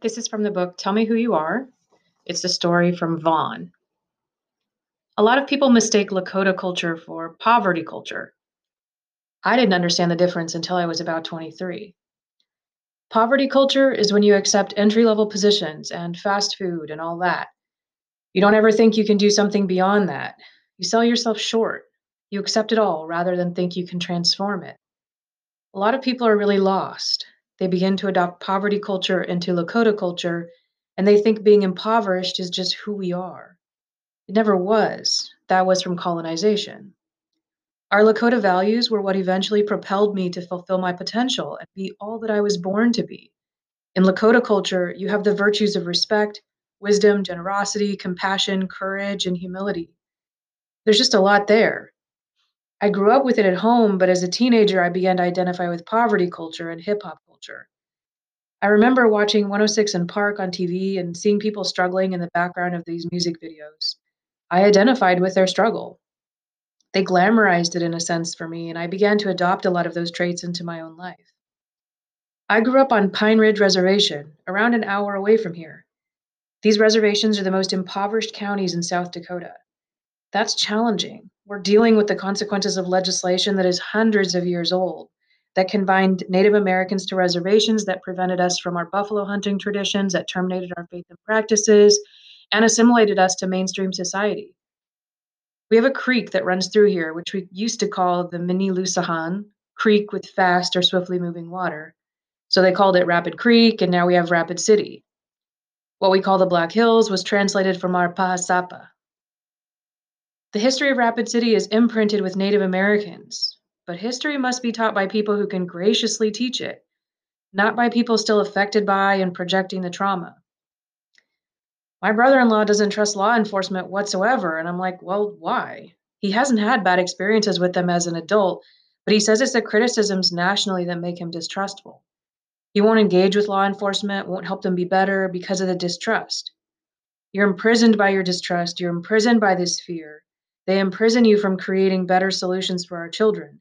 This is from the book Tell Me Who You Are. It's a story from Vaughn. A lot of people mistake Lakota culture for poverty culture. I didn't understand the difference until I was about 23. Poverty culture is when you accept entry level positions and fast food and all that. You don't ever think you can do something beyond that. You sell yourself short. You accept it all rather than think you can transform it. A lot of people are really lost. They begin to adopt poverty culture into Lakota culture, and they think being impoverished is just who we are. It never was. That was from colonization. Our Lakota values were what eventually propelled me to fulfill my potential and be all that I was born to be. In Lakota culture, you have the virtues of respect, wisdom, generosity, compassion, courage, and humility. There's just a lot there. I grew up with it at home, but as a teenager, I began to identify with poverty culture and hip hop culture. I remember watching 106 & Park on TV and seeing people struggling in the background of these music videos. I identified with their struggle. They glamorized it in a sense for me, and I began to adopt a lot of those traits into my own life. I grew up on Pine Ridge Reservation, around an hour away from here. These reservations are the most impoverished counties in South Dakota. That's challenging. We're dealing with the consequences of legislation that is hundreds of years old, that confined Native Americans to reservations, that prevented us from our buffalo hunting traditions, that terminated our faith and practices, and assimilated us to mainstream society. We have a creek that runs through here, which we used to call the Mni Luzahan, creek with fast or swiftly moving water. So they called it Rapid Creek, and now we have Rapid City. What we call the Black Hills was translated from our Pahasapa, the history of Rapid City is imprinted with Native Americans, but history must be taught by people who can graciously teach it, not by people still affected by and projecting the trauma. My brother in law doesn't trust law enforcement whatsoever, and I'm like, well, why? He hasn't had bad experiences with them as an adult, but he says it's the criticisms nationally that make him distrustful. He won't engage with law enforcement, won't help them be better because of the distrust. You're imprisoned by your distrust, you're imprisoned by this fear. They imprison you from creating better solutions for our children.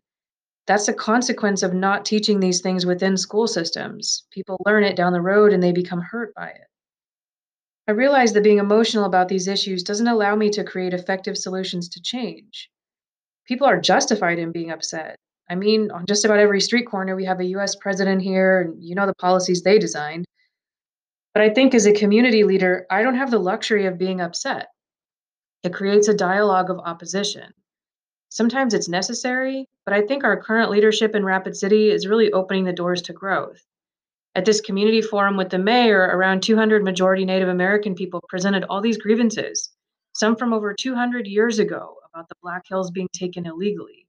That's a consequence of not teaching these things within school systems. People learn it down the road and they become hurt by it. I realize that being emotional about these issues doesn't allow me to create effective solutions to change. People are justified in being upset. I mean, on just about every street corner, we have a US president here, and you know the policies they designed. But I think as a community leader, I don't have the luxury of being upset. It creates a dialogue of opposition. Sometimes it's necessary, but I think our current leadership in Rapid City is really opening the doors to growth. At this community forum with the mayor, around 200 majority Native American people presented all these grievances, some from over 200 years ago, about the Black Hills being taken illegally.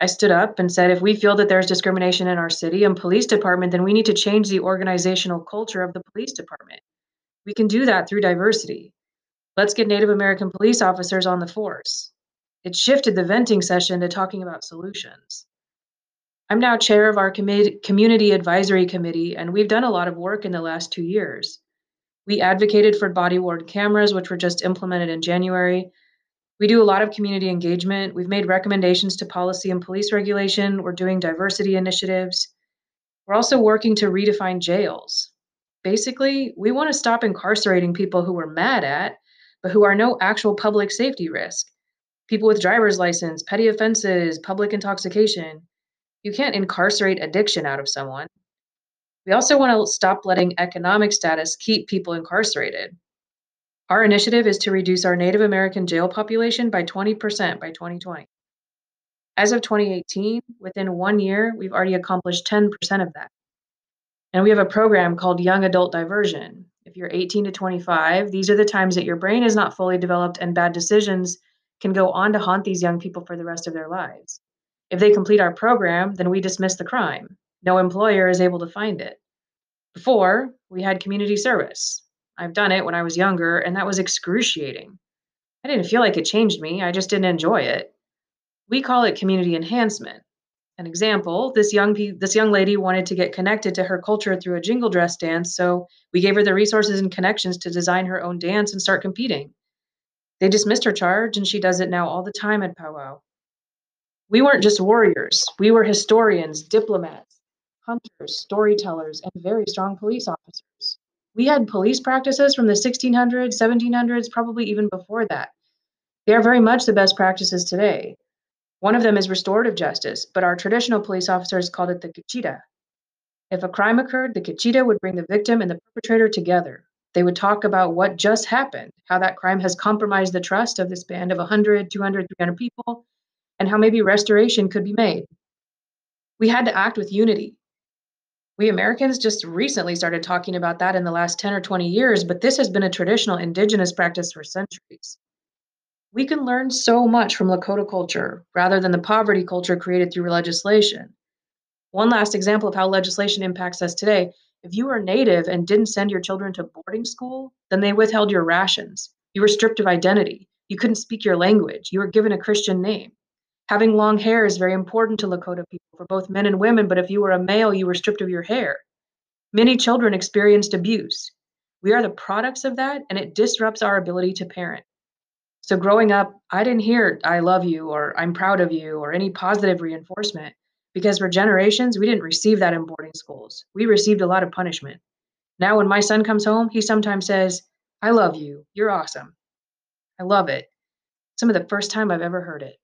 I stood up and said, if we feel that there's discrimination in our city and police department, then we need to change the organizational culture of the police department. We can do that through diversity. Let's get Native American police officers on the force. It shifted the venting session to talking about solutions. I'm now chair of our community advisory committee, and we've done a lot of work in the last two years. We advocated for body worn cameras, which were just implemented in January. We do a lot of community engagement. We've made recommendations to policy and police regulation. We're doing diversity initiatives. We're also working to redefine jails. Basically, we want to stop incarcerating people who we're mad at but who are no actual public safety risk. People with driver's license, petty offenses, public intoxication. You can't incarcerate addiction out of someone. We also want to stop letting economic status keep people incarcerated. Our initiative is to reduce our Native American jail population by 20% by 2020. As of 2018, within one year, we've already accomplished 10% of that. And we have a program called Young Adult Diversion, if you're 18 to 25, these are the times that your brain is not fully developed and bad decisions can go on to haunt these young people for the rest of their lives. If they complete our program, then we dismiss the crime. No employer is able to find it. Before, we had community service. I've done it when I was younger, and that was excruciating. I didn't feel like it changed me, I just didn't enjoy it. We call it community enhancement an example this young this young lady wanted to get connected to her culture through a jingle dress dance so we gave her the resources and connections to design her own dance and start competing they dismissed her charge and she does it now all the time at powwow we weren't just warriors we were historians diplomats hunters storytellers and very strong police officers We had police practices from the 1600s, 1700s, probably even before that. They are very much the best practices today. One of them is restorative justice, but our traditional police officers called it the kechida. If a crime occurred, the kechida would bring the victim and the perpetrator together. They would talk about what just happened, how that crime has compromised the trust of this band of 100, 200, 300 people, and how maybe restoration could be made. We had to act with unity. We Americans just recently started talking about that in the last 10 or 20 years, but this has been a traditional indigenous practice for centuries. We can learn so much from Lakota culture rather than the poverty culture created through legislation. One last example of how legislation impacts us today if you were native and didn't send your children to boarding school, then they withheld your rations. You were stripped of identity. You couldn't speak your language. You were given a Christian name. Having long hair is very important to Lakota people for both men and women, but if you were a male, you were stripped of your hair. Many children experienced abuse. We are the products of that, and it disrupts our ability to parent. So growing up, I didn't hear I love you or I'm proud of you or any positive reinforcement because for generations we didn't receive that in boarding schools. We received a lot of punishment. Now when my son comes home, he sometimes says, "I love you. You're awesome." I love it. Some of the first time I've ever heard it.